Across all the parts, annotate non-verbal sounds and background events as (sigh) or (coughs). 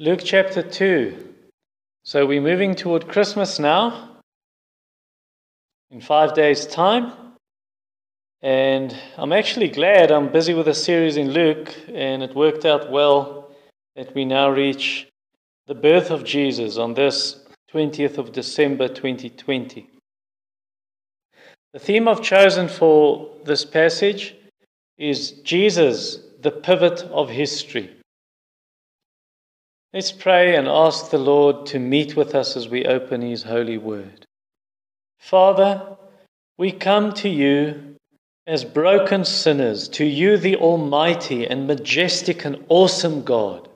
Luke chapter 2. So we're moving toward Christmas now in five days' time. And I'm actually glad I'm busy with a series in Luke, and it worked out well that we now reach the birth of Jesus on this 20th of December 2020. The theme I've chosen for this passage is Jesus, the pivot of history. Let's pray and ask the Lord to meet with us as we open His holy word. Father, we come to you as broken sinners, to you, the Almighty and majestic and awesome God.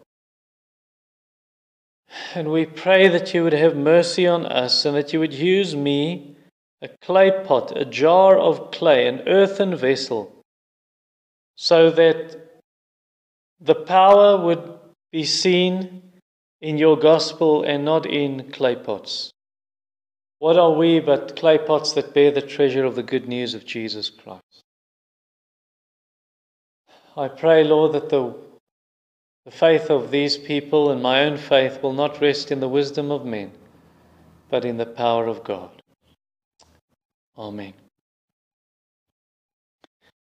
And we pray that you would have mercy on us and that you would use me, a clay pot, a jar of clay, an earthen vessel, so that the power would be seen in your gospel and not in clay pots. What are we but clay pots that bear the treasure of the good news of Jesus Christ? I pray, Lord, that the, the faith of these people and my own faith will not rest in the wisdom of men, but in the power of God. Amen.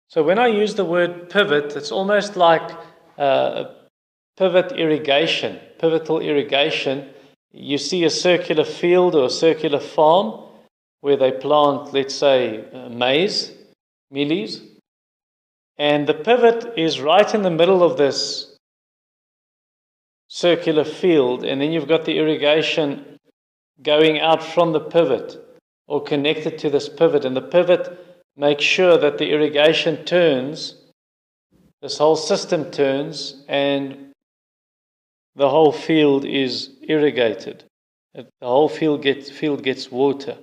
So when I use the word pivot, it's almost like uh, pivot irrigation, pivotal irrigation. You see a circular field or a circular farm where they plant, let's say, uh, maize, mealies, and the pivot is right in the middle of this circular field, and then you've got the irrigation going out from the pivot or connected to this pivot, and the pivot makes sure that the irrigation turns, this whole system turns, and the whole field is irrigated. The whole field gets, field gets water.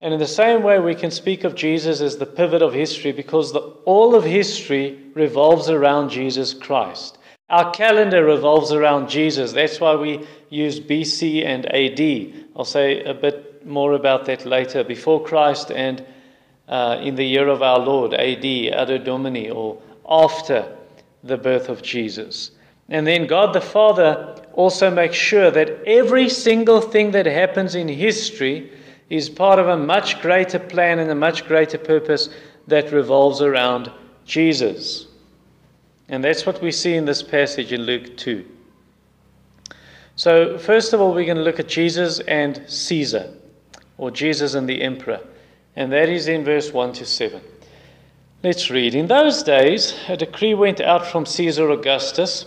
And in the same way, we can speak of Jesus as the pivot of history because the, all of history revolves around Jesus Christ. Our calendar revolves around Jesus. That's why we use BC and AD. I'll say a bit more about that later. Before Christ and uh, in the year of our Lord, AD, Anno Domini, or after the birth of Jesus. And then God the Father also makes sure that every single thing that happens in history is part of a much greater plan and a much greater purpose that revolves around Jesus. And that's what we see in this passage in Luke 2. So, first of all, we're going to look at Jesus and Caesar, or Jesus and the emperor. And that is in verse 1 to 7. Let's read. In those days, a decree went out from Caesar Augustus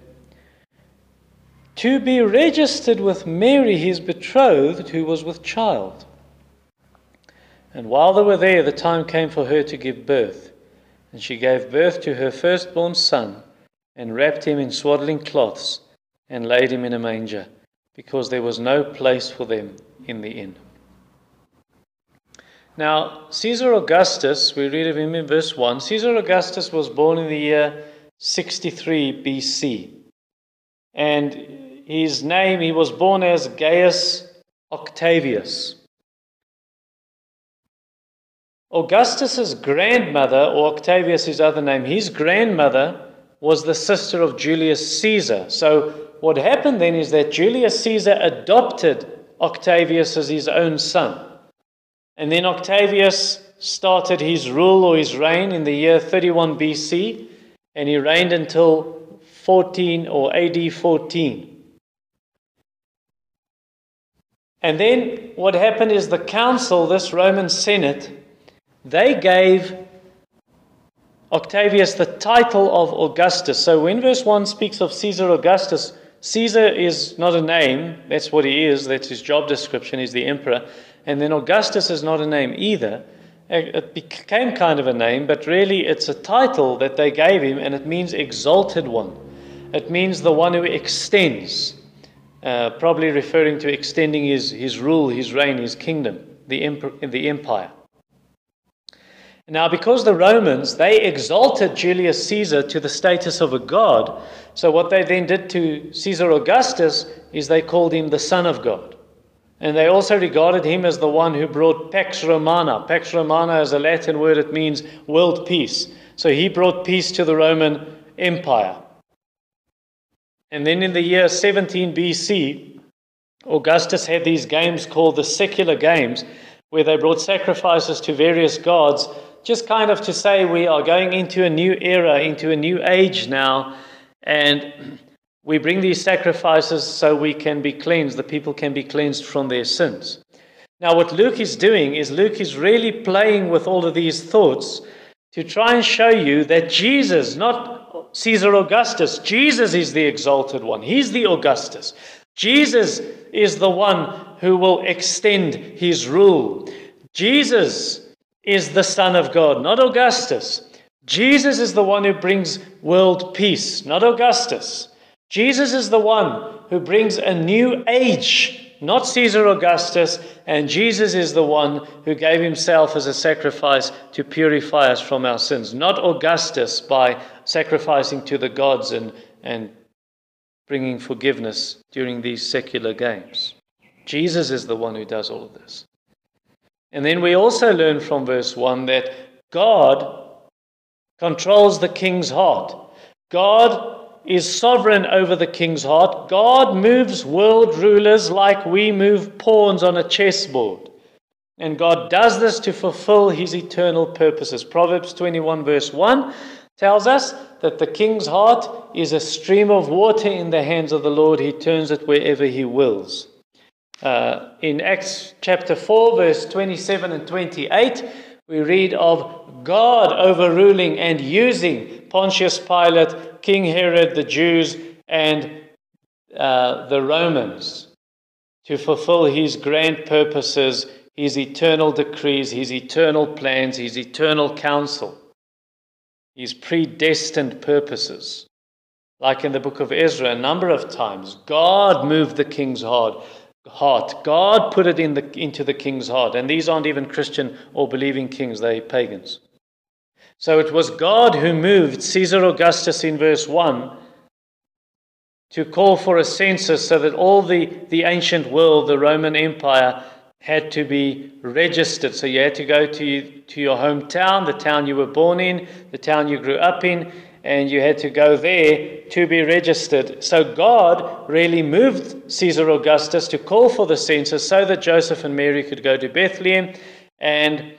to be registered with Mary, his betrothed, who was with child. And while they were there, the time came for her to give birth. And she gave birth to her firstborn son, and wrapped him in swaddling cloths, and laid him in a manger, because there was no place for them in the inn. Now, Caesar Augustus, we read of him in verse 1. Caesar Augustus was born in the year 63 BC. And his name, he was born as Gaius Octavius. Augustus's grandmother, or Octavius, his other name, his grandmother was the sister of Julius Caesar. So, what happened then is that Julius Caesar adopted Octavius as his own son. And then Octavius started his rule or his reign in the year 31 BC, and he reigned until 14 or AD 14. And then what happened is the council, this Roman Senate, they gave Octavius the title of Augustus. So when verse 1 speaks of Caesar Augustus, Caesar is not a name, that's what he is, that's his job description, he's the emperor. And then Augustus is not a name either. It became kind of a name, but really it's a title that they gave him, and it means exalted one. It means the one who extends. Uh, probably referring to extending his, his rule, his reign, his kingdom, the, the empire. Now, because the Romans, they exalted Julius Caesar to the status of a god, so what they then did to Caesar Augustus is they called him the Son of God. And they also regarded him as the one who brought Pax Romana. Pax Romana is a Latin word, it means world peace. So he brought peace to the Roman Empire. And then in the year 17 BC, Augustus had these games called the secular games, where they brought sacrifices to various gods, just kind of to say we are going into a new era, into a new age now, and we bring these sacrifices so we can be cleansed, the people can be cleansed from their sins. Now, what Luke is doing is Luke is really playing with all of these thoughts to try and show you that Jesus, not Caesar Augustus, Jesus is the exalted one. He's the Augustus. Jesus is the one who will extend his rule. Jesus is the Son of God, not Augustus. Jesus is the one who brings world peace, not Augustus. Jesus is the one who brings a new age, not Caesar Augustus, and Jesus is the one who gave himself as a sacrifice to purify us from our sins, not Augustus by sacrificing to the gods and, and bringing forgiveness during these secular games. Jesus is the one who does all of this. And then we also learn from verse 1 that God controls the king's heart. God is sovereign over the king's heart. God moves world rulers like we move pawns on a chessboard. And God does this to fulfill his eternal purposes. Proverbs 21, verse 1 tells us that the king's heart is a stream of water in the hands of the Lord. He turns it wherever he wills. Uh, in Acts chapter 4, verse 27 and 28, we read of God overruling and using Pontius Pilate, King Herod, the Jews, and uh, the Romans to fulfill his grand purposes, his eternal decrees, his eternal plans, his eternal counsel, his predestined purposes. Like in the book of Ezra, a number of times, God moved the king's heart heart. God put it in the, into the king's heart. And these aren't even Christian or believing kings, they're pagans. So it was God who moved Caesar Augustus in verse 1 to call for a census so that all the, the ancient world, the Roman Empire, had to be registered. So you had to go to, to your hometown, the town you were born in, the town you grew up in, and you had to go there to be registered. So God really moved Caesar Augustus to call for the census so that Joseph and Mary could go to Bethlehem and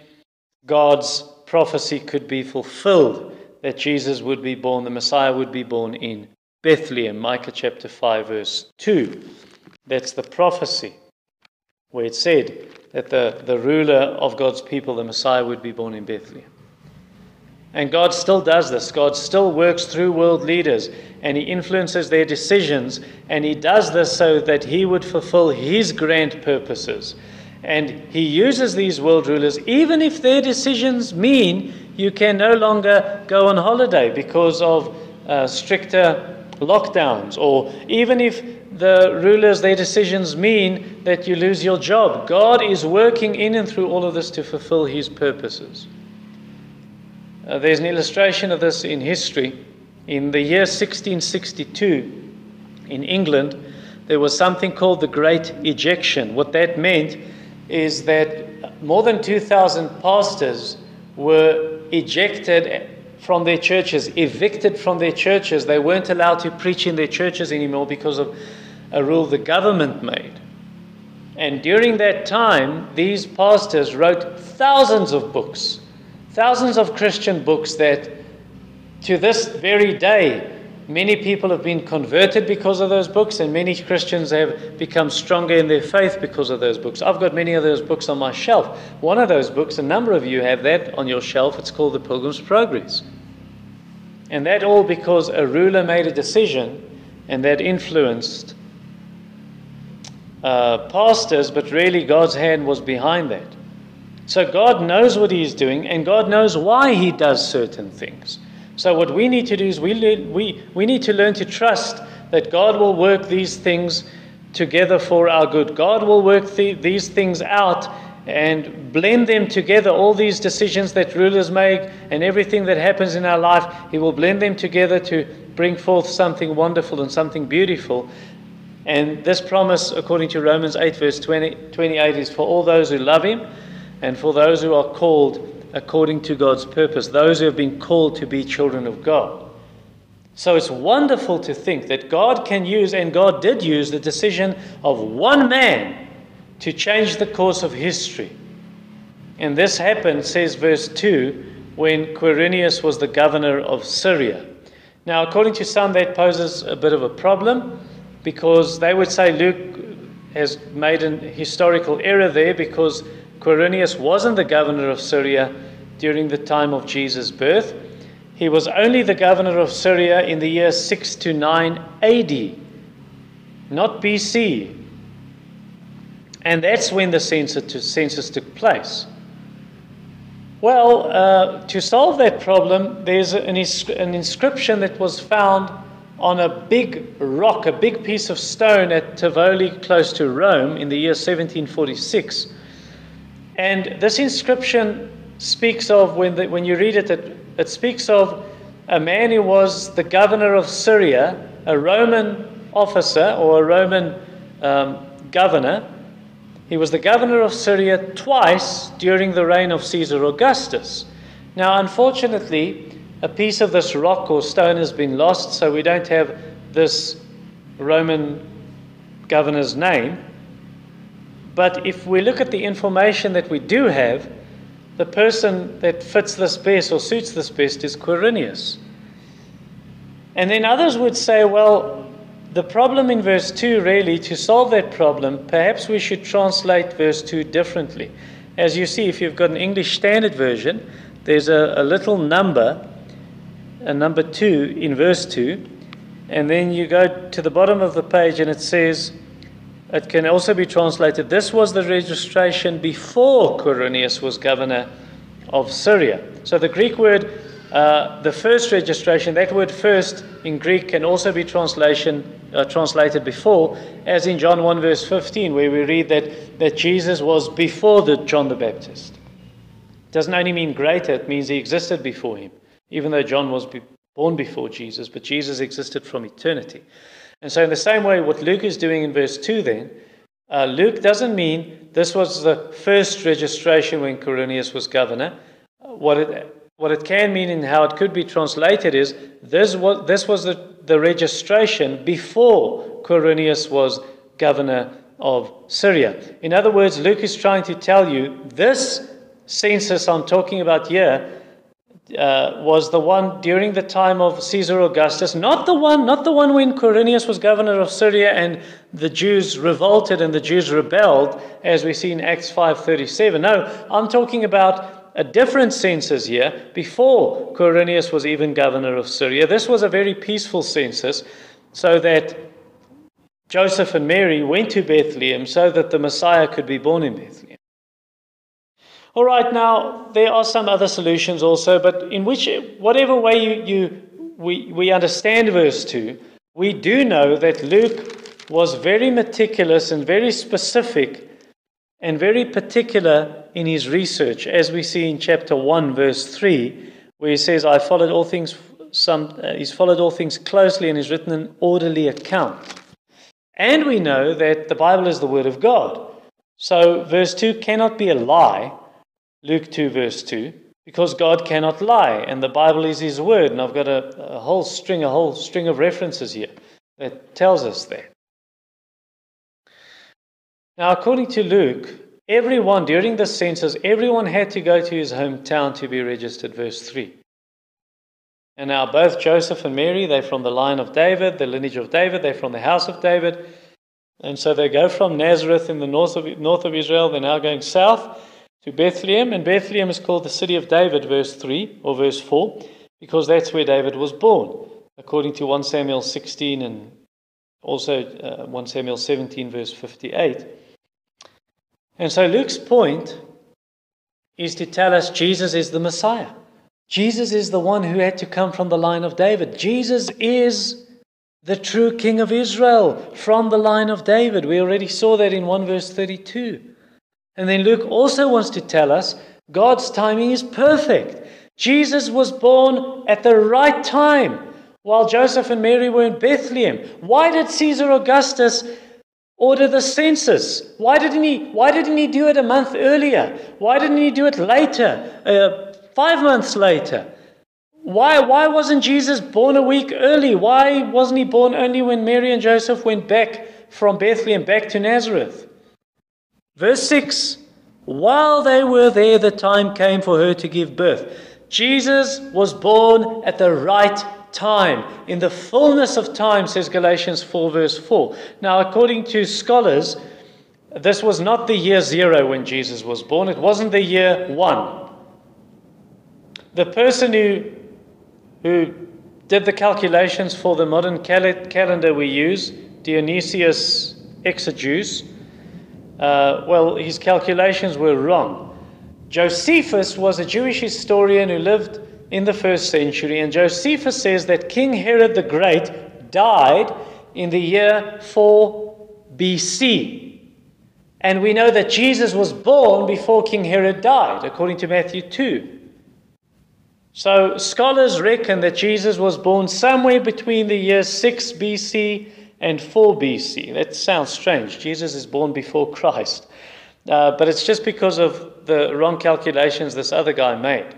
God's prophecy could be fulfilled that Jesus would be born, the Messiah would be born in Bethlehem. Micah chapter 5, verse 2. That's the prophecy where it said that the, the ruler of God's people, the Messiah, would be born in Bethlehem. And God still does this. God still works through world leaders and He influences their decisions. And He does this so that He would fulfill His grand purposes. And He uses these world rulers, even if their decisions mean you can no longer go on holiday because of uh, stricter lockdowns, or even if the rulers, their decisions mean that you lose your job. God is working in and through all of this to fulfill His purposes. Uh, there's an illustration of this in history. In the year 1662, in England, there was something called the Great Ejection. What that meant is that more than 2,000 pastors were ejected from their churches, evicted from their churches. They weren't allowed to preach in their churches anymore because of a rule the government made. And during that time, these pastors wrote thousands of books Thousands of Christian books that to this very day, many people have been converted because of those books, and many Christians have become stronger in their faith because of those books. I've got many of those books on my shelf. One of those books, a number of you have that on your shelf, it's called The Pilgrim's Progress. And that all because a ruler made a decision and that influenced uh, pastors, but really God's hand was behind that. So God knows what He is doing, and God knows why He does certain things. So what we need to do is we, we, we need to learn to trust that God will work these things together for our good. God will work the, these things out and blend them together. All these decisions that rulers make and everything that happens in our life, He will blend them together to bring forth something wonderful and something beautiful. And this promise, according to Romans 8, verse 20, 28, is for all those who love Him and for those who are called according to God's purpose, those who have been called to be children of God. So it's wonderful to think that God can use, and God did use, the decision of one man to change the course of history. And this happened, says verse 2, when Quirinius was the governor of Syria. Now, according to some, that poses a bit of a problem because they would say Luke has made an historical error there because Quirinius wasn't the governor of Syria during the time of Jesus' birth. He was only the governor of Syria in the year 6 to 9 AD, not BC. And that's when the census took place. Well, uh, to solve that problem, there's an, an inscription that was found on a big rock, a big piece of stone at Tivoli, close to Rome, in the year 1746. And this inscription speaks of, when, the, when you read it, it, it speaks of a man who was the governor of Syria, a Roman officer or a Roman um, governor. He was the governor of Syria twice during the reign of Caesar Augustus. Now, unfortunately, a piece of this rock or stone has been lost, so we don't have this Roman governor's name. But if we look at the information that we do have, the person that fits this best or suits this best is Quirinius. And then others would say, well, the problem in verse 2, really, to solve that problem, perhaps we should translate verse 2 differently. As you see, if you've got an English Standard Version, there's a, a little number, a number 2 in verse 2, and then you go to the bottom of the page and it says, it can also be translated this was the registration before Quirinius was governor of Syria. So the Greek word, uh, the first registration, that word first in Greek can also be translation, uh, translated before, as in John 1 verse 15, where we read that, that Jesus was before the John the Baptist. It doesn't only mean greater, it means he existed before him, even though John was be- born before Jesus, but Jesus existed from eternity. And so, in the same way, what Luke is doing in verse 2 then, uh, Luke doesn't mean this was the first registration when Quirinius was governor. What it, what it can mean and how it could be translated is this was, this was the, the registration before Quirinius was governor of Syria. In other words, Luke is trying to tell you this census I'm talking about here uh, was the one during the time of Caesar Augustus, not the one, not the one when Quirinius was governor of Syria and the Jews revolted and the Jews rebelled, as we see in Acts 5:37. No, I'm talking about a different census here before Quirinius was even governor of Syria. This was a very peaceful census, so that Joseph and Mary went to Bethlehem so that the Messiah could be born in Bethlehem. All right, now there are some other solutions also, but in which, whatever way you, you we, we understand verse 2, we do know that Luke was very meticulous and very specific and very particular in his research, as we see in chapter 1, verse 3, where he says, I followed all things, some, uh, he's followed all things closely and has written an orderly account. And we know that the Bible is the Word of God. So verse 2 cannot be a lie Luke 2, verse 2, because God cannot lie, and the Bible is His word. And I've got a, a whole string, a whole string of references here that tells us that. Now, according to Luke, everyone during the census, everyone had to go to his hometown to be registered, verse 3. And now both Joseph and Mary, they're from the line of David, the lineage of David, they're from the house of David. And so they go from Nazareth in the north of, north of Israel, they're now going south to Bethlehem, and Bethlehem is called the city of David, verse 3 or verse 4, because that's where David was born, according to 1 Samuel 16 and also uh, 1 Samuel 17, verse 58. And so Luke's point is to tell us Jesus is the Messiah. Jesus is the one who had to come from the line of David. Jesus is the true King of Israel from the line of David. We already saw that in 1 verse 32. And then Luke also wants to tell us God's timing is perfect. Jesus was born at the right time while Joseph and Mary were in Bethlehem. Why did Caesar Augustus order the census? Why didn't he, why didn't he do it a month earlier? Why didn't he do it later, uh, five months later? Why, why wasn't Jesus born a week early? Why wasn't he born only when Mary and Joseph went back from Bethlehem back to Nazareth? Verse 6 While they were there, the time came for her to give birth. Jesus was born at the right time, in the fullness of time, says Galatians 4, verse 4. Now, according to scholars, this was not the year zero when Jesus was born, it wasn't the year one. The person who, who did the calculations for the modern cal- calendar we use, Dionysius Exiguus, uh, well, his calculations were wrong. Josephus was a Jewish historian who lived in the first century, and Josephus says that King Herod the Great died in the year 4 BC. And we know that Jesus was born before King Herod died, according to Matthew 2. So scholars reckon that Jesus was born somewhere between the year 6 BC and 4 BC. That sounds strange. Jesus is born before Christ. Uh, but it's just because of the wrong calculations this other guy made.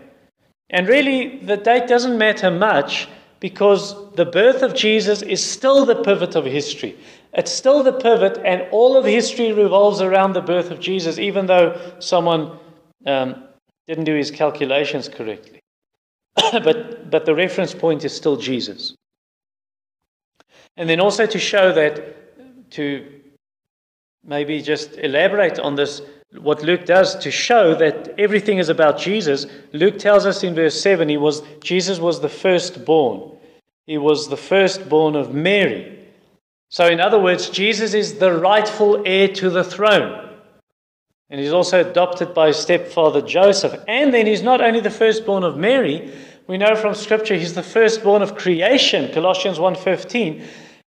And really, the date doesn't matter much because the birth of Jesus is still the pivot of history. It's still the pivot, and all of history revolves around the birth of Jesus, even though someone um, didn't do his calculations correctly. (coughs) but, but the reference point is still Jesus. And then also to show that, to maybe just elaborate on this, what Luke does to show that everything is about Jesus. Luke tells us in verse 7 he was, Jesus was the firstborn. He was the firstborn of Mary. So, in other words, Jesus is the rightful heir to the throne. And he's also adopted by his stepfather Joseph. And then he's not only the firstborn of Mary, we know from scripture he's the firstborn of creation, Colossians 1:15.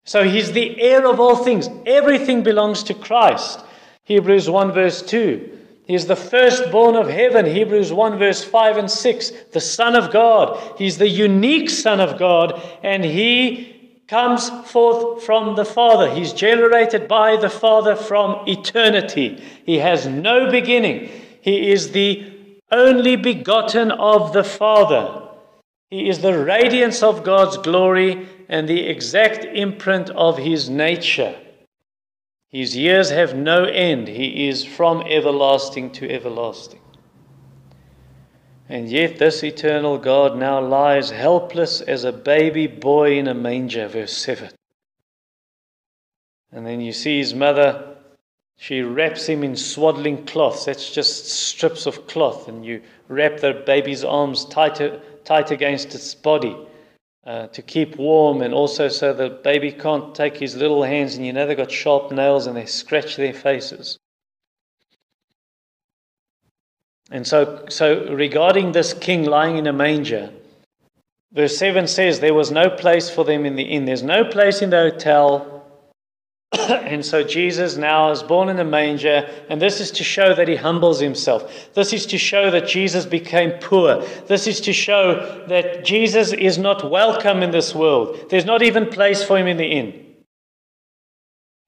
So he's the heir of all things. Everything belongs to Christ. Hebrews 1 verse 2. He's the firstborn of heaven. Hebrews 1 verse 5 and 6. The Son of God. He's the unique Son of God. And he comes forth from the Father. He's generated by the Father from eternity. He has no beginning. He is the only begotten of the Father. He is the radiance of God's glory and the exact imprint of his nature. His years have no end. He is from everlasting to everlasting. And yet, this eternal God now lies helpless as a baby boy in a manger, verse 7. And then you see his mother, she wraps him in swaddling cloths. That's just strips of cloth, and you wrap the baby's arms tighter, tight against its body uh, to keep warm and also so the baby can't take his little hands and you know they've got sharp nails and they scratch their faces. And so, so regarding this king lying in a manger, verse 7 says there was no place for them in the inn. There's no place in the hotel. (coughs) and so Jesus now is born in a manger, and this is to show that he humbles himself. This is to show that Jesus became poor. This is to show that Jesus is not welcome in this world. There's not even place for him in the inn.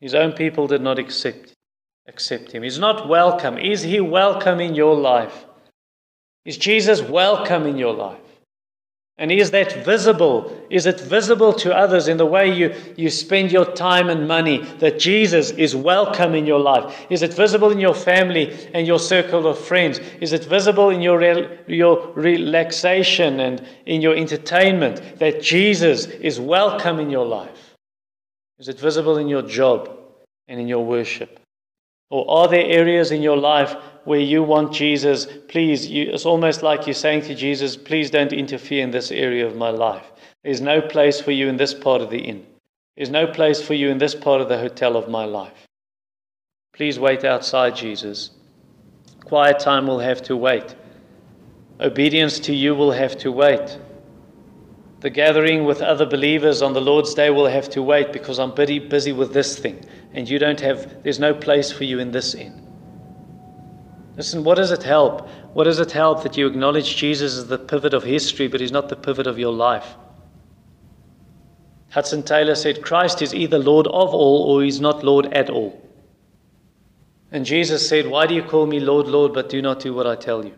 His own people did not accept, accept him. He's not welcome. Is he welcome in your life? Is Jesus welcome in your life? And is that visible? Is it visible to others in the way you, you spend your time and money that Jesus is welcome in your life? Is it visible in your family and your circle of friends? Is it visible in your, your relaxation and in your entertainment that Jesus is welcome in your life? Is it visible in your job and in your worship? Or are there areas in your life where you want Jesus, please, you, it's almost like you're saying to Jesus, please don't interfere in this area of my life. There's no place for you in this part of the inn. There's no place for you in this part of the hotel of my life. Please wait outside, Jesus. Quiet time will have to wait. Obedience to you will have to wait. The gathering with other believers on the Lord's day will have to wait because I'm busy, busy with this thing. And you don't have, there's no place for you in this inn. Listen, what does it help? What does it help that you acknowledge Jesus as the pivot of history, but he's not the pivot of your life? Hudson Taylor said, Christ is either Lord of all or he's not Lord at all. And Jesus said, Why do you call me Lord, Lord, but do not do what I tell you?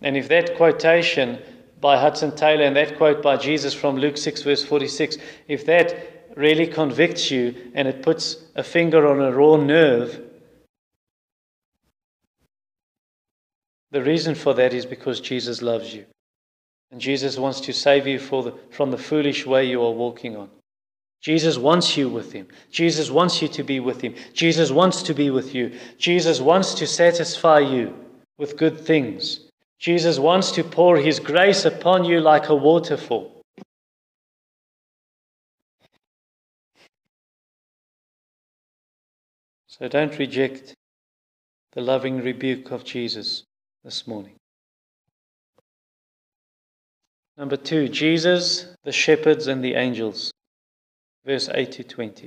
And if that quotation by Hudson Taylor and that quote by Jesus from Luke 6, verse 46, if that really convicts you and it puts a finger on a raw nerve, the reason for that is because Jesus loves you. And Jesus wants to save you the, from the foolish way you are walking on. Jesus wants you with him. Jesus wants you to be with him. Jesus wants to be with you. Jesus wants to satisfy you with good things. Jesus wants to pour his grace upon you like a waterfall. So don't reject the loving rebuke of Jesus this morning. Number two, Jesus, the shepherds, and the angels. Verse 8 to 20.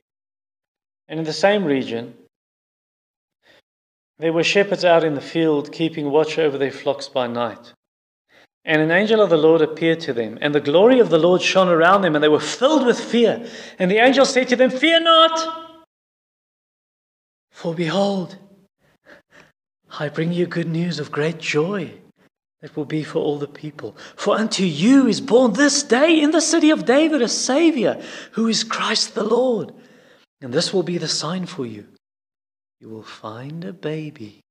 And in the same region, there were shepherds out in the field, keeping watch over their flocks by night. And an angel of the Lord appeared to them, and the glory of the Lord shone around them, and they were filled with fear. And the angel said to them, Fear not, for behold, I bring you good news of great joy that will be for all the people. For unto you is born this day in the city of David a Savior, who is Christ the Lord. And this will be the sign for you you will find a baby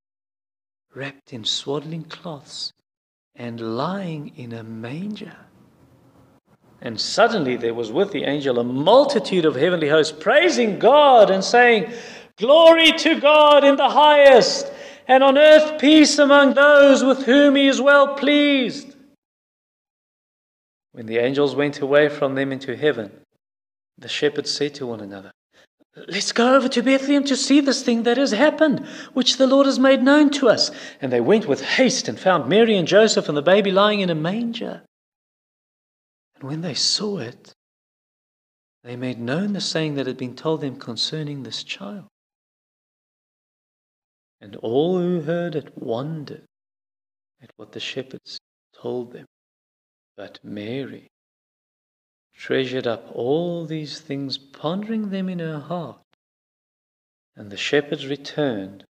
wrapped in swaddling cloths and lying in a manger. And suddenly there was with the angel a multitude of heavenly hosts praising God and saying, Glory to God in the highest, and on earth peace among those with whom he is well pleased. When the angels went away from them into heaven, the shepherds said to one another, Let's go over to Bethlehem to see this thing that has happened, which the Lord has made known to us. And they went with haste and found Mary and Joseph and the baby lying in a manger. And when they saw it, they made known the saying that had been told them concerning this child. And all who heard it wondered at what the shepherds told them. But Mary treasured up all these things, pondering them in her heart. And the shepherds returned,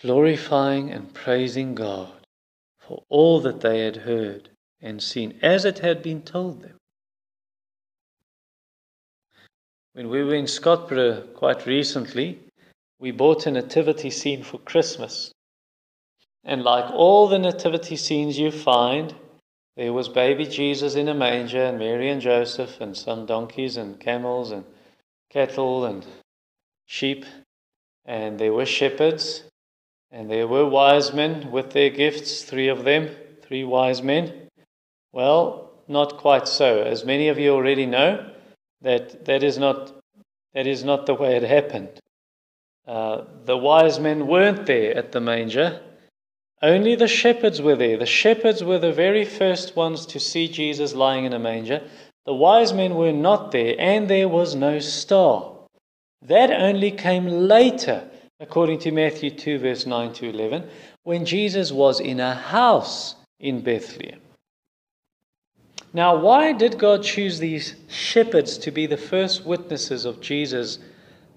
glorifying and praising God for all that they had heard and seen, as it had been told them. When we were in Scottburgh quite recently, we bought a nativity scene for Christmas. And like all the nativity scenes you find, there was baby Jesus in a manger, and Mary and Joseph, and some donkeys and camels and cattle and sheep. And there were shepherds, and there were wise men with their gifts, three of them, three wise men. Well, not quite so. As many of you already know, that that is not, that is not the way it happened. Uh, the wise men weren't there at the manger. Only the shepherds were there. The shepherds were the very first ones to see Jesus lying in a manger. The wise men were not there, and there was no star. That only came later, according to Matthew 2, verse 9 to 11, when Jesus was in a house in Bethlehem. Now, why did God choose these shepherds to be the first witnesses of Jesus,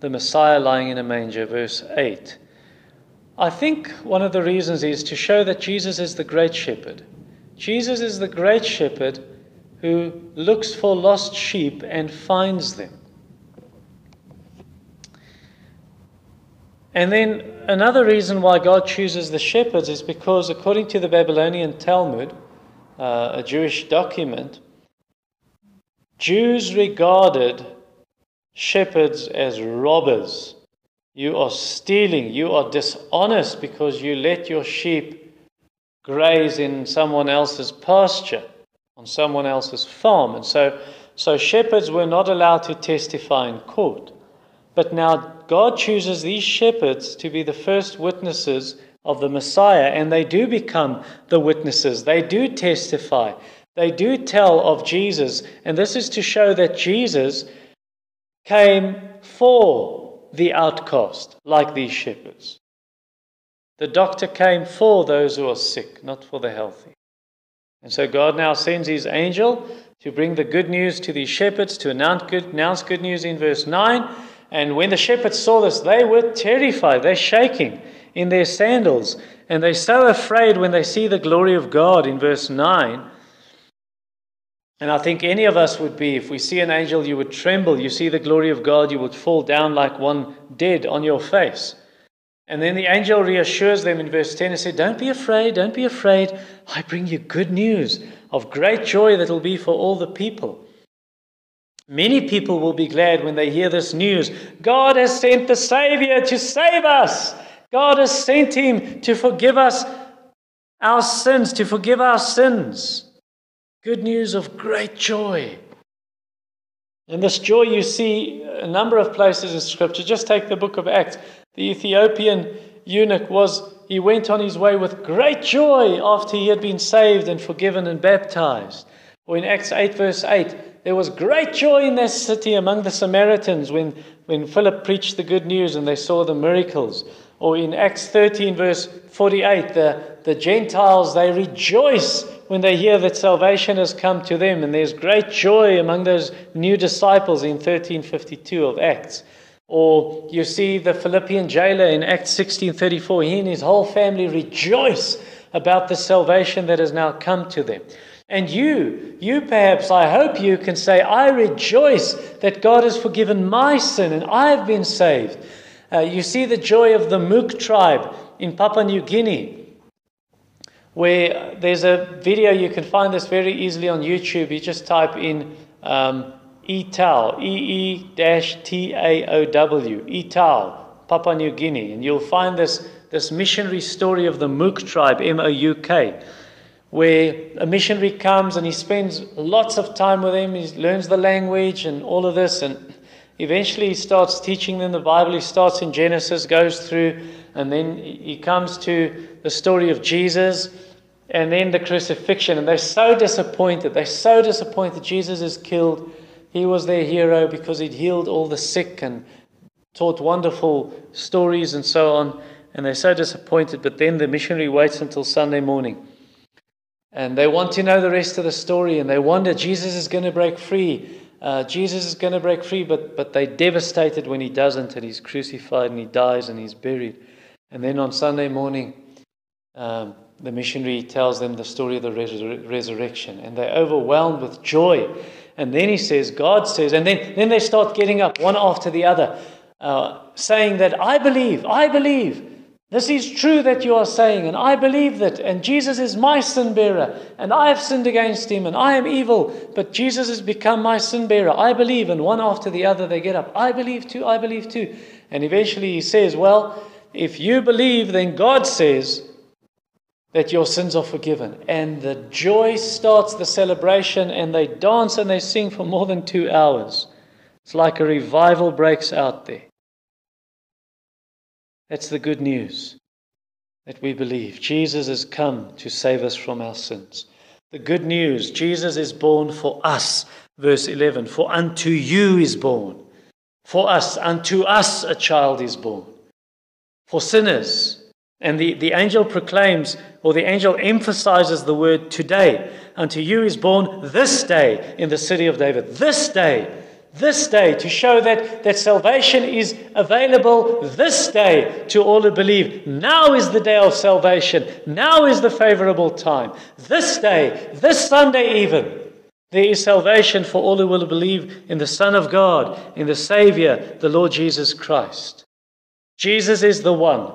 the Messiah, lying in a manger? Verse 8. I think one of the reasons is to show that Jesus is the great shepherd. Jesus is the great shepherd who looks for lost sheep and finds them. And then another reason why God chooses the shepherds is because, according to the Babylonian Talmud, uh, a Jewish document, Jews regarded shepherds as robbers you are stealing. You are dishonest because you let your sheep graze in someone else's pasture, on someone else's farm. And so, so shepherds were not allowed to testify in court. But now God chooses these shepherds to be the first witnesses of the Messiah, and they do become the witnesses. They do testify. They do tell of Jesus. And this is to show that Jesus came for the outcast, like these shepherds. The doctor came for those who are sick, not for the healthy. And so God now sends his angel to bring the good news to these shepherds, to announce good, announce good news in verse 9. And when the shepherds saw this, they were terrified. They're shaking in their sandals. And they're so afraid when they see the glory of God in verse 9. And I think any of us would be, if we see an angel, you would tremble. You see the glory of God, you would fall down like one dead on your face. And then the angel reassures them in verse 10 and said, Don't be afraid, don't be afraid. I bring you good news of great joy that will be for all the people. Many people will be glad when they hear this news. God has sent the Savior to save us. God has sent him to forgive us our sins, to forgive our sins. Good news of great joy. And this joy you see a number of places in Scripture. Just take the book of Acts. The Ethiopian eunuch was, he went on his way with great joy after he had been saved and forgiven and baptized. Or in Acts 8, verse 8, there was great joy in that city among the Samaritans when, when Philip preached the good news and they saw the miracles. Or in Acts 13, verse 48, the, the Gentiles, they rejoice when they hear that salvation has come to them, and there's great joy among those new disciples in 1352 of Acts. Or you see the Philippian jailer in Acts 16:34, he and his whole family rejoice about the salvation that has now come to them. And you, you perhaps, I hope you can say, I rejoice that God has forgiven my sin and I have been saved. Uh, you see the joy of the Mouk tribe in Papua New Guinea, where there's a video, you can find this very easily on YouTube. You just type in um, Ee-Taow, E-E-T-A-O-W, Ee-Taow, Papua New Guinea. And you'll find this, this missionary story of the Mouk tribe, M-O-U-K, where a missionary comes and he spends lots of time with them. He learns the language and all of this. And eventually he starts teaching them the Bible. He starts in Genesis, goes through, and then he comes to the story of Jesus and then the crucifixion. And they're so disappointed. They're so disappointed. Jesus is killed. He was their hero because he'd healed all the sick and taught wonderful stories and so on. And they're so disappointed. But then the missionary waits until Sunday morning. And they want to know the rest of the story. And they wonder, Jesus is going to break free. Uh, Jesus is going to break free. But, but they're devastated when he doesn't. And he's crucified and he dies and he's buried. And then on Sunday morning, um, the missionary tells them the story of the resur- resurrection. And they're overwhelmed with joy. And then he says, God says, and then, then they start getting up one after the other, uh, saying that I believe, I believe. This is true that you are saying, and I believe that. And Jesus is my sin bearer, and I have sinned against him, and I am evil, but Jesus has become my sin bearer. I believe. And one after the other, they get up. I believe too, I believe too. And eventually he says, Well, if you believe, then God says, that your sins are forgiven. And the joy starts the celebration, and they dance and they sing for more than two hours. It's like a revival breaks out there. That's the good news that we believe. Jesus has come to save us from our sins. The good news Jesus is born for us. Verse 11 For unto you is born. For us, unto us a child is born. For sinners, and the, the angel proclaims, or the angel emphasizes the word today. Unto you is born this day in the city of David. This day. This day to show that, that salvation is available this day to all who believe. Now is the day of salvation. Now is the favorable time. This day, this Sunday even, there is salvation for all who will believe in the Son of God, in the Savior, the Lord Jesus Christ. Jesus is the one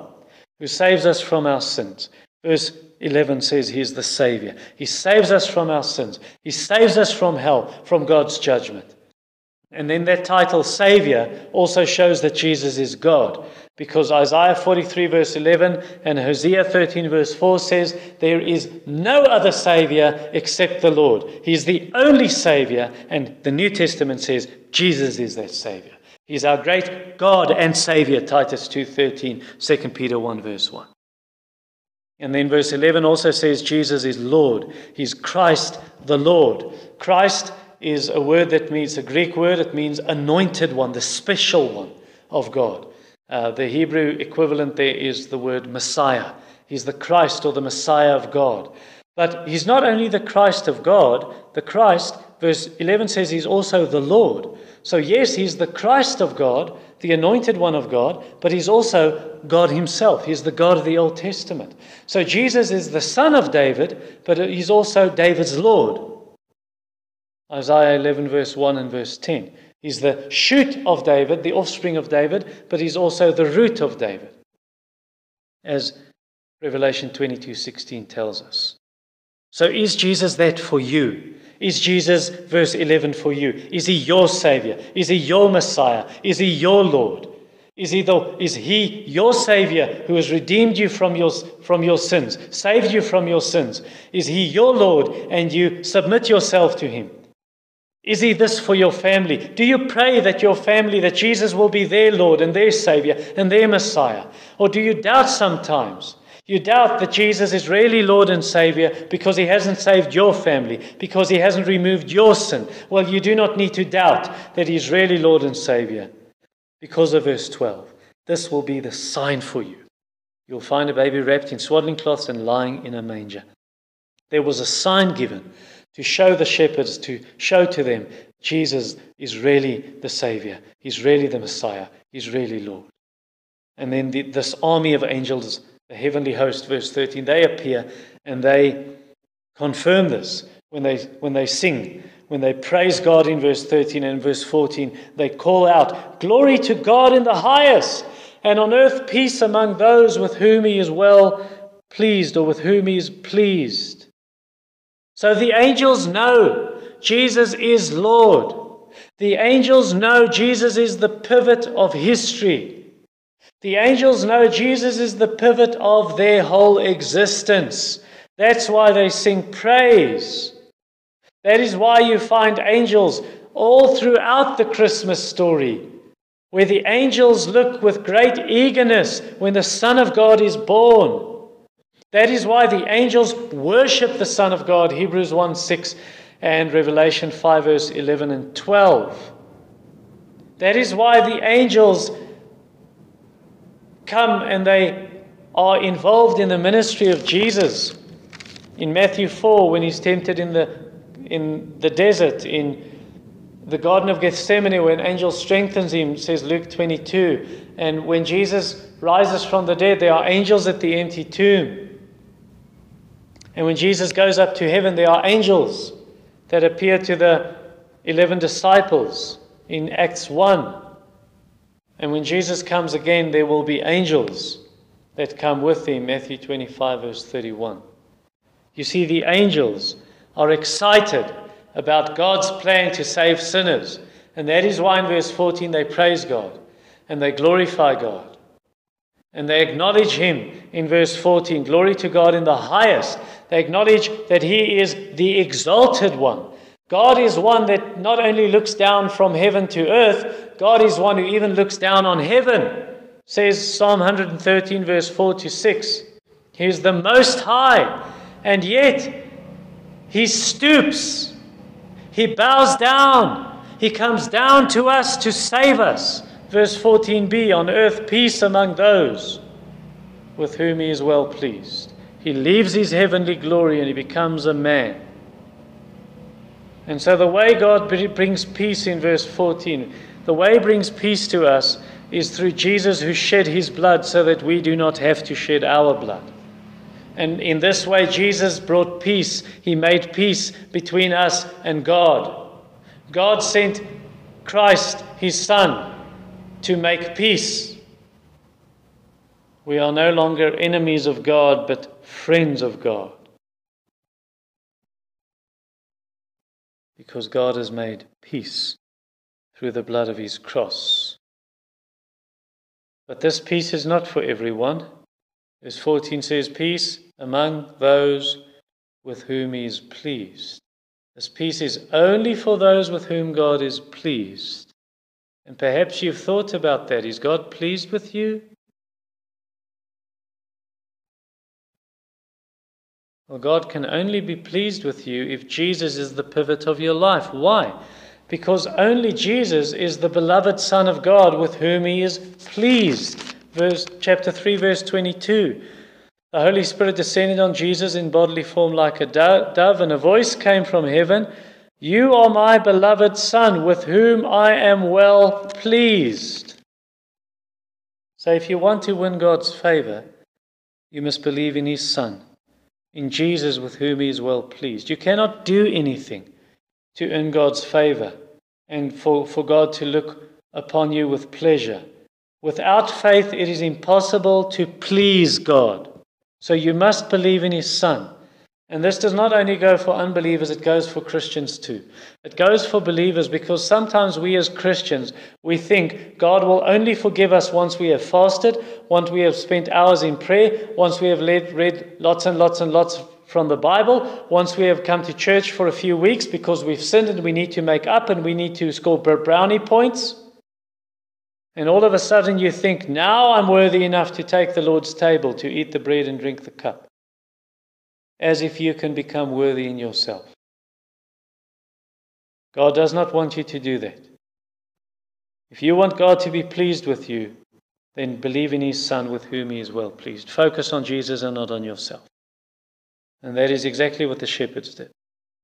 who saves us from our sins. Verse 11 says he is the Savior. He saves us from our sins. He saves us from hell, from God's judgment. And then that title, Savior, also shows that Jesus is God. Because Isaiah 43, verse 11, and Hosea 13, verse 4 says, There is no other Savior except the Lord. He's the only Savior. And the New Testament says, Jesus is that Savior. He's our great God and Savior, Titus 2.13, 2 Peter 1 verse 1. And then verse 11 also says Jesus is Lord. He's Christ the Lord. Christ is a word that means a Greek word. It means anointed one, the special one of God. Uh, the Hebrew equivalent there is the word Messiah. He's the Christ or the Messiah of God. But he's not only the Christ of God, the Christ, verse 11 says he's also the Lord. So, yes, he's the Christ of God, the anointed one of God, but he's also God himself. He's the God of the Old Testament. So, Jesus is the son of David, but he's also David's Lord. Isaiah 11, verse 1 and verse 10. He's the shoot of David, the offspring of David, but he's also the root of David, as Revelation 22:16 tells us. So is Jesus that for you? Is Jesus, verse 11, for you? Is he your Savior? Is he your Messiah? Is he your Lord? Is he, the, is he your Savior who has redeemed you from your, from your sins, saved you from your sins? Is he your Lord and you submit yourself to him? Is he this for your family? Do you pray that your family, that Jesus will be their Lord and their Savior and their Messiah? Or do you doubt sometimes? You doubt that Jesus is really Lord and Savior because he hasn't saved your family, because he hasn't removed your sin. Well, you do not need to doubt that he is really Lord and Savior because of verse 12. This will be the sign for you. You'll find a baby wrapped in swaddling cloths and lying in a manger. There was a sign given to show the shepherds, to show to them Jesus is really the Savior, He's really the Messiah, He's really Lord. And then the, this army of angels the heavenly host, verse 13, they appear and they confirm this when they, when they sing. When they praise God in verse 13 and verse 14, they call out, Glory to God in the highest, and on earth peace among those with whom he is well pleased or with whom he is pleased. So the angels know Jesus is Lord. The angels know Jesus is the pivot of history. The angels know Jesus is the pivot of their whole existence. That's why they sing praise. That is why you find angels all throughout the Christmas story, where the angels look with great eagerness when the Son of God is born. That is why the angels worship the Son of God, Hebrews 1 6 and Revelation 5, verse 11 and 12. That is why the angels come and they are involved in the ministry of Jesus. In Matthew 4, when he's tempted in the, in the desert, in the Garden of Gethsemane, when an angel strengthens him, says Luke 22. And when Jesus rises from the dead, there are angels at the empty tomb. And when Jesus goes up to heaven, there are angels that appear to the 11 disciples in Acts 1. And when Jesus comes again, there will be angels that come with him. Matthew 25, verse 31. You see, the angels are excited about God's plan to save sinners. And that is why in verse 14 they praise God and they glorify God. And they acknowledge Him in verse 14. Glory to God in the highest. They acknowledge that He is the exalted one. God is one that not only looks down from heaven to earth, God is one who even looks down on heaven. Says Psalm 113, verse 4 to 6. He is the most high, and yet he stoops, he bows down, he comes down to us to save us. Verse 14b On earth, peace among those with whom he is well pleased. He leaves his heavenly glory and he becomes a man. And so, the way God brings peace in verse 14, the way he brings peace to us is through Jesus who shed his blood so that we do not have to shed our blood. And in this way, Jesus brought peace. He made peace between us and God. God sent Christ, his Son, to make peace. We are no longer enemies of God, but friends of God. because God has made peace through the blood of his cross. But this peace is not for everyone. Verse 14 says, Peace among those with whom he is pleased. This peace is only for those with whom God is pleased. And perhaps you've thought about that. Is God pleased with you? Well, God can only be pleased with you if Jesus is the pivot of your life. Why? because only Jesus is the beloved Son of God with whom he is pleased. Verse, chapter 3, verse 22. The Holy Spirit descended on Jesus in bodily form like a dove, and a voice came from heaven You are my beloved Son, with whom I am well pleased. So, if you want to win God's favor, you must believe in His Son, in Jesus, with whom He is well pleased. You cannot do anything to earn God's favor and for, for God to look upon you with pleasure. Without faith, it is impossible to please God. So you must believe in His Son. And this does not only go for unbelievers, it goes for Christians too. It goes for believers because sometimes we as Christians, we think God will only forgive us once we have fasted, once we have spent hours in prayer, once we have read, read lots and lots and lots from the Bible, once we have come to church for a few weeks because we've sinned and we need to make up and we need to score brownie points. And all of a sudden you think, now I'm worthy enough to take the Lord's table, to eat the bread and drink the cup as if you can become worthy in yourself. God does not want you to do that. If you want God to be pleased with you, then believe in His Son with whom He is well pleased. Focus on Jesus and not on yourself. And that is exactly what the shepherds did.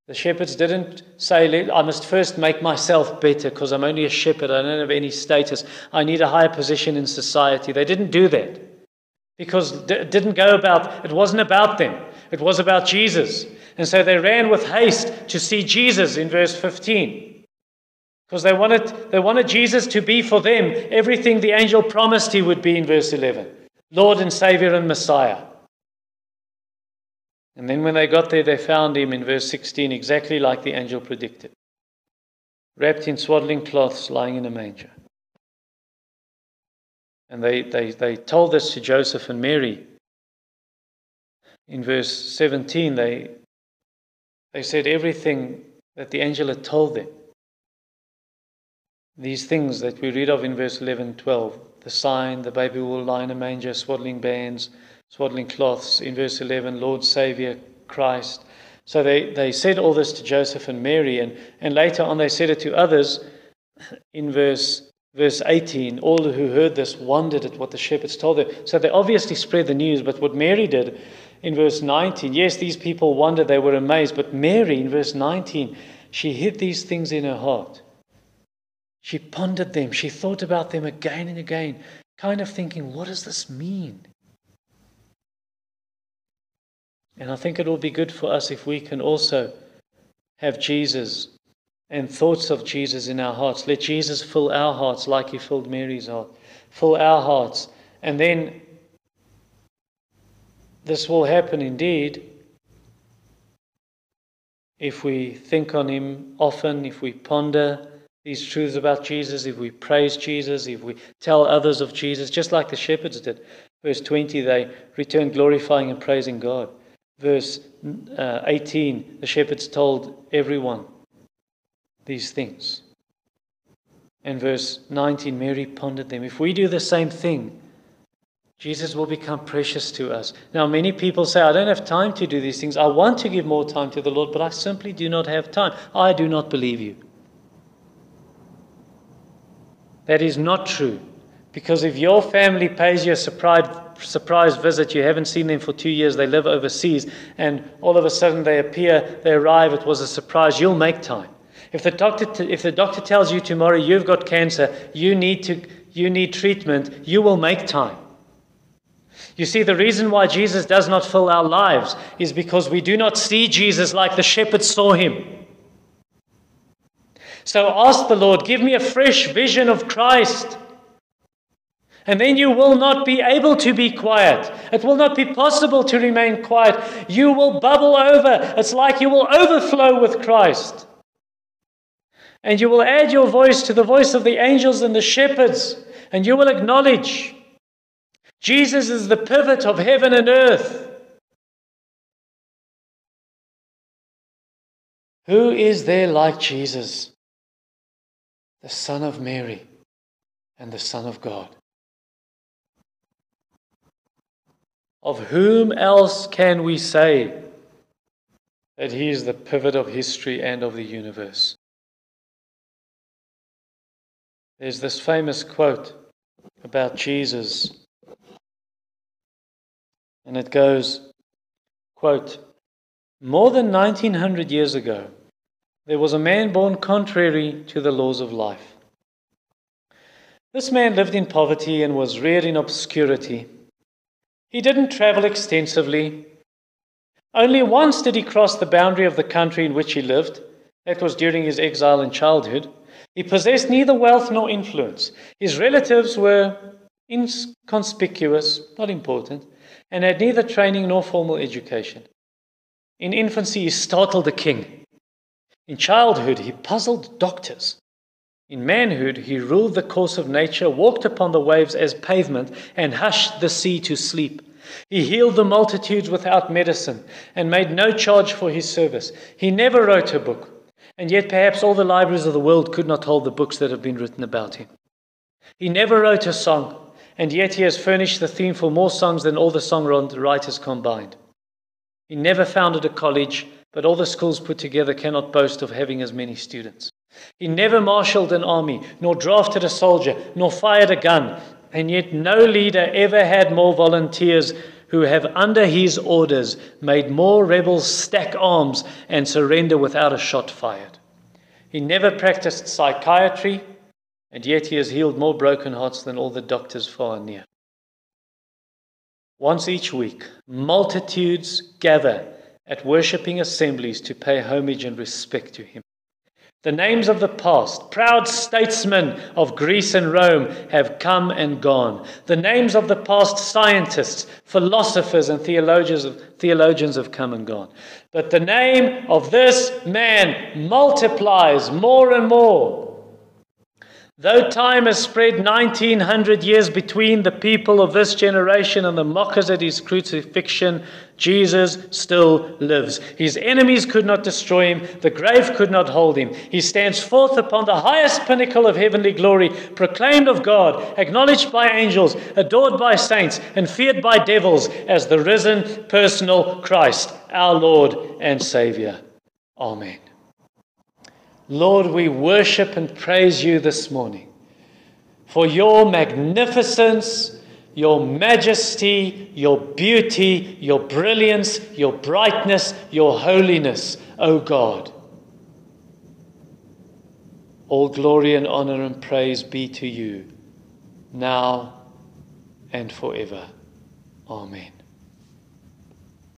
The shepherds didn't say, I must first make myself better because I'm only a shepherd. I don't have any status. I need a higher position in society. They didn't do that because it didn't go about, it wasn't about them. It was about Jesus. And so they ran with haste to see Jesus in verse 15. Because they wanted, they wanted Jesus to be for them everything the angel promised he would be in verse 11 Lord and Savior and Messiah. And then when they got there, they found him in verse 16 exactly like the angel predicted wrapped in swaddling cloths, lying in a manger. And they, they, they told this to Joseph and Mary in verse 17, they, they said everything that the angel had told them. These things that we read of in verse 11, 12 the sign, the baby will lie in a manger, swaddling bands, swaddling cloths. In verse 11, Lord, Savior, Christ. So they, they said all this to Joseph and Mary, and, and later on they said it to others. In verse, verse 18, all who heard this wondered at what the shepherds told them. So they obviously spread the news, but what Mary did in verse 19. Yes, these people wondered, they were amazed, but Mary, in verse 19, she hid these things in her heart. She pondered them, she thought about them again and again, kind of thinking, what does this mean? And I think it will be good for us if we can also have Jesus and thoughts of Jesus in our hearts. Let Jesus fill our hearts like he filled Mary's heart. Fill our hearts. And then this will happen indeed if we think on Him often, if we ponder these truths about Jesus, if we praise Jesus, if we tell others of Jesus, just like the shepherds did. Verse 20, they returned glorifying and praising God. Verse uh, 18, the shepherds told everyone these things. In verse 19, Mary pondered them. If we do the same thing, Jesus will become precious to us. Now, many people say, I don't have time to do these things. I want to give more time to the Lord, but I simply do not have time. I do not believe you. That is not true. Because if your family pays you a surprise, surprise visit, you haven't seen them for two years, they live overseas, and all of a sudden they appear, they arrive, it was a surprise, you'll make time. If the doctor, t- if the doctor tells you tomorrow you've got cancer, you need, to, you need treatment, you will make time. You see, the reason why Jesus does not fill our lives is because we do not see Jesus like the shepherds saw him. So ask the Lord, give me a fresh vision of Christ. And then you will not be able to be quiet. It will not be possible to remain quiet. You will bubble over. It's like you will overflow with Christ. And you will add your voice to the voice of the angels and the shepherds, and you will acknowledge Jesus is the pivot of heaven and earth. Who is there like Jesus, the Son of Mary and the Son of God? Of whom else can we say that he is the pivot of history and of the universe? There's this famous quote about Jesus. And it goes, quote, More than 1900 years ago, there was a man born contrary to the laws of life. This man lived in poverty and was reared in obscurity. He didn't travel extensively. Only once did he cross the boundary of the country in which he lived. That was during his exile in childhood. He possessed neither wealth nor influence. His relatives were inconspicuous, not important, and had neither training nor formal education. In infancy, he startled the king. In childhood, he puzzled doctors. In manhood, he ruled the course of nature, walked upon the waves as pavement, and hushed the sea to sleep. He healed the multitudes without medicine and made no charge for his service. He never wrote a book, and yet perhaps all the libraries of the world could not hold the books that have been written about him. He never wrote a song, and yet he has furnished the theme for more songs than all the songwriters combined. He never founded a college, but all the schools put together cannot boast of having as many students. He never marshaled an army, nor drafted a soldier, nor fired a gun, and yet no leader ever had more volunteers who have, under his orders, made more rebels stack arms and surrender without a shot fired. He never practiced psychiatry, and yet he has healed more broken hearts than all the doctors far and near. Once each week, multitudes gather at worshipping assemblies to pay homage and respect to him. The names of the past, proud statesmen of Greece and Rome, have come and gone. The names of the past scientists, philosophers, and theologians, theologians have come and gone. But the name of this man multiplies more and more. Though time has spread 1900 years between the people of this generation and the mockers at his crucifixion, Jesus still lives. His enemies could not destroy him, the grave could not hold him. He stands forth upon the highest pinnacle of heavenly glory, proclaimed of God, acknowledged by angels, adored by saints, and feared by devils as the risen personal Christ, our Lord and Savior. Amen. Lord, we worship and praise you this morning for your magnificence, your majesty, your beauty, your brilliance, your brightness, your holiness, O God. All glory and honor and praise be to you, now and forever. Amen.